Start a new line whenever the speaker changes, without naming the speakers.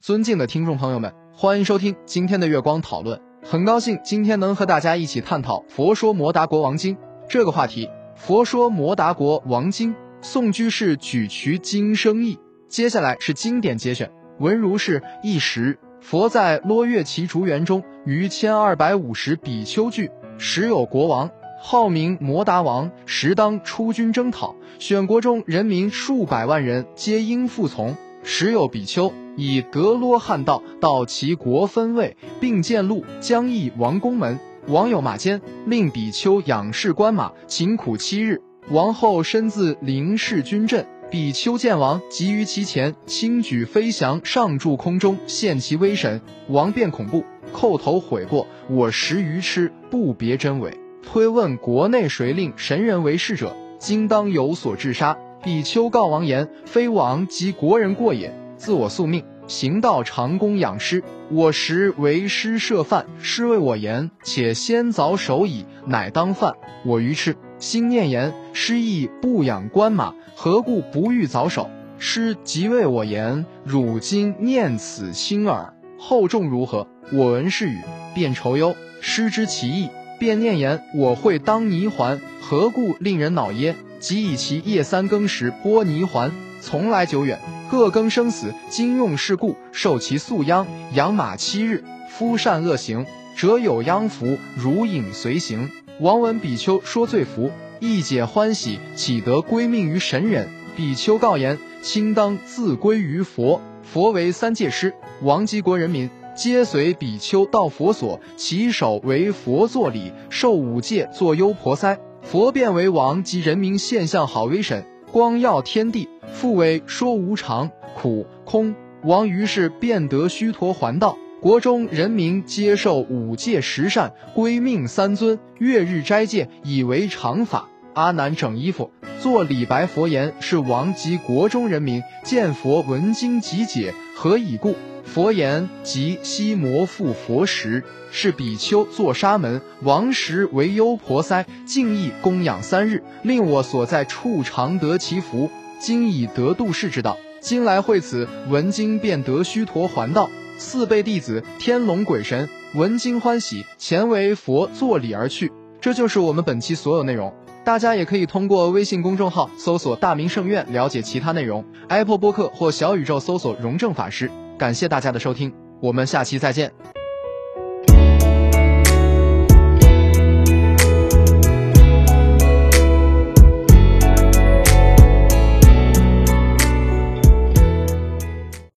尊敬的听众朋友们，欢迎收听今天的月光讨论。很高兴今天能和大家一起探讨《佛说摩达国王经》这个话题。《佛说摩达国王经》，宋居士举渠经生意。接下来是经典节选。文如是：一时，佛在罗月奇竹园中，于千二百五十比丘聚，时有国王，号名摩达王，时当出军征讨，选国中人民数百万人，皆应服从。时有比丘以格罗汉道到其国分位，并建路将邑王宫门。王有马监，令比丘仰视观马，勤苦七日。王后身自临视军阵，比丘见王，急于其前，轻举飞翔，上筑空中，现其威神。王便恐怖，叩头悔过：“我食愚痴，不别真伪。”推问国内谁令神人为事者，今当有所治杀。比丘告王言：“非王及国人过也，自我宿命，行道长弓养师。我时为师设饭，师为我言，且先凿首矣，乃当饭。我愚痴，心念言：师亦不养官马，何故不欲凿首？师即为我言：汝今念此轻耳，后重如何？我闻是语，便愁忧。师知其意，便念言：我会当泥环，何故令人恼耶？”即以其夜三更时拨泥环，从来久远，各更生死，今用事故，受其宿殃，养马七日。夫善恶行，者有殃福，如影随形。王闻比丘说罪福，一解欢喜，岂得归命于神人？比丘告言：卿当自归于佛。佛为三界师，王及国人民，皆随比丘到佛所，其手为佛作礼，受五戒，作优婆塞。佛变为王及人民现象好威神，光耀天地，复为说无常、苦、空。王于是便得虚陀环道，国中人民接受五戒十善，归命三尊，月日斋戒以为常法。阿难整衣服，作李白佛言：是王及国中人民见佛闻经即解，何以故？佛言：即悉摩复佛时，是比丘作沙门，王时为优婆塞，敬意供养三日，令我所在处常得其福。今已得度世之道，今来会此闻经，便得须陀还道。四辈弟子天龙鬼神闻经欢喜，前为佛作礼而去。这就是我们本期所有内容。大家也可以通过微信公众号搜索“大明圣院”了解其他内容，Apple 播客或小宇宙搜索“荣正法师”。感谢大家的收听，我们下期再见。